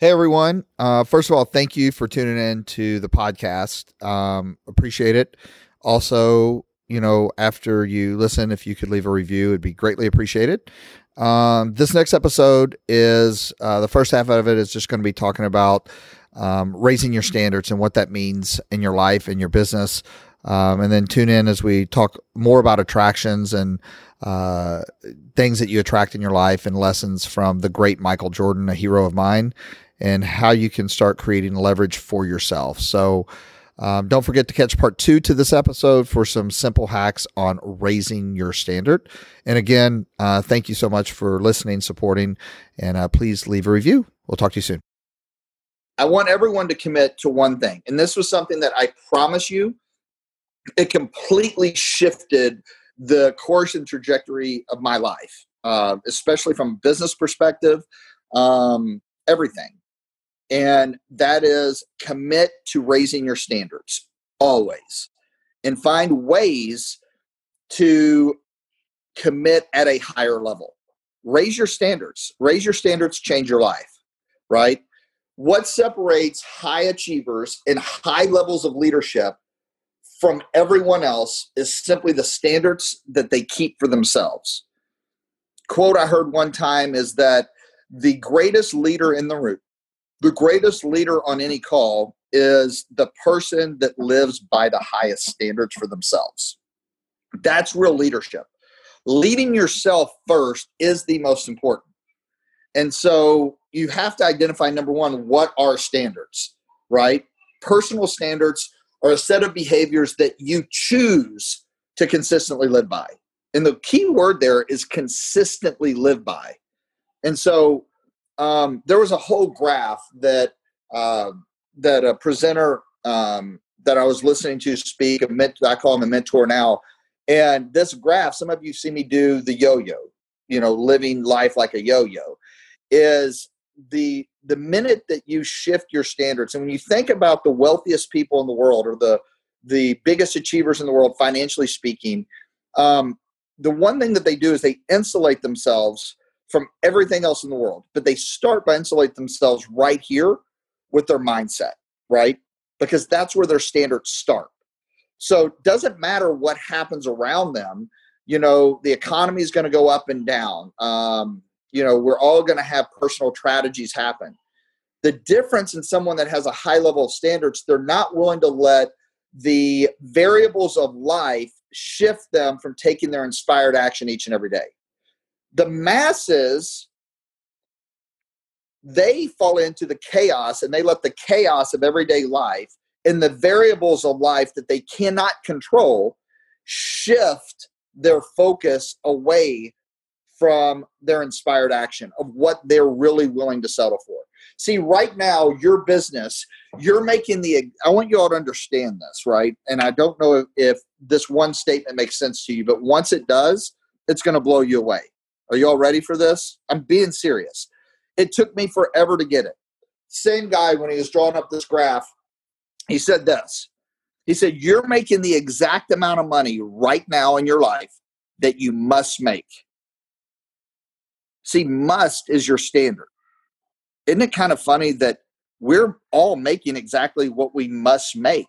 Hey everyone! Uh, first of all, thank you for tuning in to the podcast. Um, appreciate it. Also, you know, after you listen, if you could leave a review, it'd be greatly appreciated. Um, this next episode is uh, the first half of it is just going to be talking about um, raising your standards and what that means in your life and your business. Um, and then tune in as we talk more about attractions and uh, things that you attract in your life and lessons from the great Michael Jordan, a hero of mine, and how you can start creating leverage for yourself. So, um, don't forget to catch part two to this episode for some simple hacks on raising your standard. And again, uh, thank you so much for listening, supporting, and uh, please leave a review. We'll talk to you soon. I want everyone to commit to one thing. And this was something that I promise you, it completely shifted the course and trajectory of my life, uh, especially from a business perspective, um, everything and that is commit to raising your standards always. And find ways to commit at a higher level. Raise your standards. Raise your standards change your life right? What separates high achievers and high levels of leadership from everyone else is simply the standards that they keep for themselves. Quote i heard one time is that the greatest leader in the room the greatest leader on any call is the person that lives by the highest standards for themselves. That's real leadership. Leading yourself first is the most important. And so you have to identify number one, what are standards, right? Personal standards are a set of behaviors that you choose to consistently live by. And the key word there is consistently live by. And so um, there was a whole graph that uh, that a presenter um, that I was listening to speak. A ment- I call him a mentor now. And this graph, some of you see me do the yo-yo, you know, living life like a yo-yo, is the the minute that you shift your standards. And when you think about the wealthiest people in the world or the the biggest achievers in the world, financially speaking, um, the one thing that they do is they insulate themselves from everything else in the world. But they start by insulate themselves right here with their mindset, right? Because that's where their standards start. So doesn't matter what happens around them. You know, the economy is going to go up and down. Um, you know, we're all going to have personal tragedies happen. The difference in someone that has a high level of standards, they're not willing to let the variables of life shift them from taking their inspired action each and every day the masses they fall into the chaos and they let the chaos of everyday life and the variables of life that they cannot control shift their focus away from their inspired action of what they're really willing to settle for. See, right now, your business, you're making the, I want you all to understand this, right? And I don't know if, if this one statement makes sense to you, but once it does, it's going to blow you away. Are you all ready for this? I'm being serious. It took me forever to get it. Same guy, when he was drawing up this graph, he said this. He said, You're making the exact amount of money right now in your life that you must make. See, must is your standard. Isn't it kind of funny that we're all making exactly what we must make?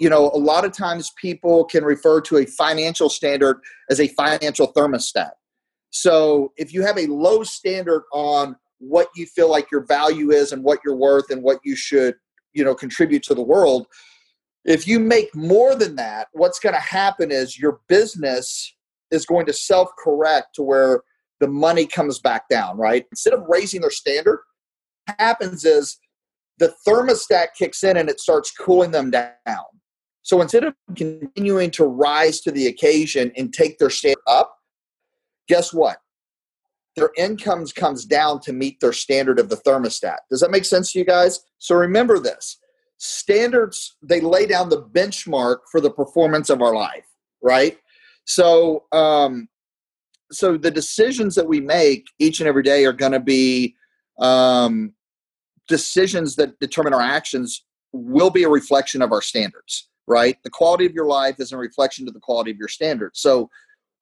You know, a lot of times people can refer to a financial standard as a financial thermostat. So if you have a low standard on what you feel like your value is and what you're worth and what you should, you know, contribute to the world, if you make more than that, what's going to happen is your business is going to self correct to where the money comes back down, right? Instead of raising their standard, happens is the thermostat kicks in and it starts cooling them down. So instead of continuing to rise to the occasion and take their standard up, guess what? Their incomes comes down to meet their standard of the thermostat. Does that make sense to you guys? So remember this. Standards, they lay down the benchmark for the performance of our life, right? So um, so the decisions that we make each and every day are going to be um, decisions that determine our actions will be a reflection of our standards right the quality of your life is a reflection to the quality of your standards so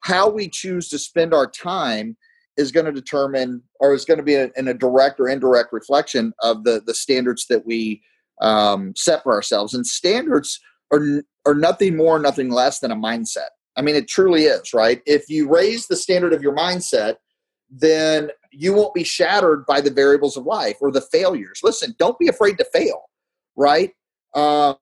how we choose to spend our time is going to determine or is going to be a, in a direct or indirect reflection of the the standards that we um, set for ourselves. And standards are are nothing more nothing less than a mindset. I mean it truly is right? If you raise the standard of your mindset then you won't be shattered by the variables of life or the failures. Listen don't be afraid to fail right? Um,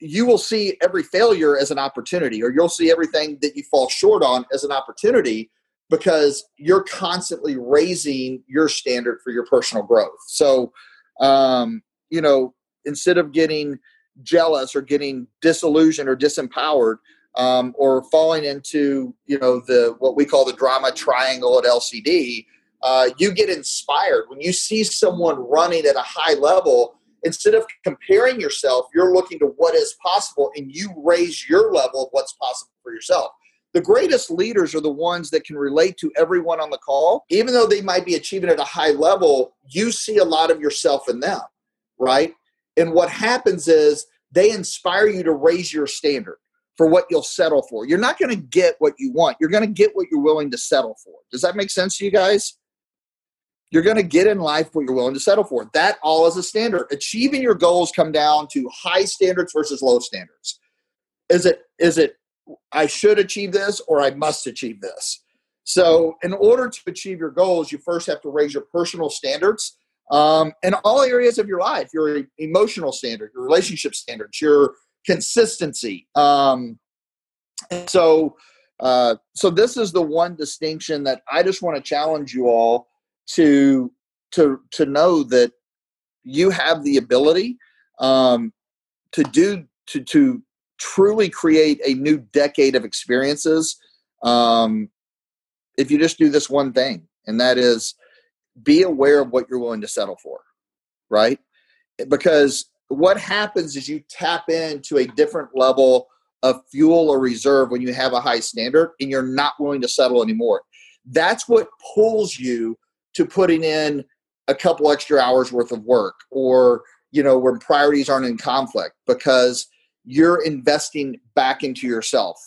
you will see every failure as an opportunity or you'll see everything that you fall short on as an opportunity because you're constantly raising your standard for your personal growth. So, um, you know, instead of getting jealous or getting disillusioned or disempowered, um, or falling into you know the what we call the drama triangle at LCD, uh, you get inspired when you see someone running at a high level. Instead of comparing yourself, you're looking to what is possible, and you raise your level of what's possible for yourself the greatest leaders are the ones that can relate to everyone on the call. Even though they might be achieving at a high level, you see a lot of yourself in them, right? And what happens is they inspire you to raise your standard for what you'll settle for. You're not going to get what you want, you're going to get what you're willing to settle for. Does that make sense to you guys? You're going to get in life what you're willing to settle for. That all is a standard. Achieving your goals come down to high standards versus low standards. Is it is it I should achieve this or I must achieve this. So, in order to achieve your goals, you first have to raise your personal standards um, in all areas of your life your emotional standard, your relationship standards, your consistency. Um, so, uh, so this is the one distinction that I just want to challenge you all to to to know that you have the ability um, to do to to truly create a new decade of experiences um, if you just do this one thing, and that is be aware of what you're willing to settle for, right? Because what happens is you tap into a different level of fuel or reserve when you have a high standard and you're not willing to settle anymore. That's what pulls you to putting in a couple extra hours worth of work or you know when priorities aren't in conflict because you're investing back into yourself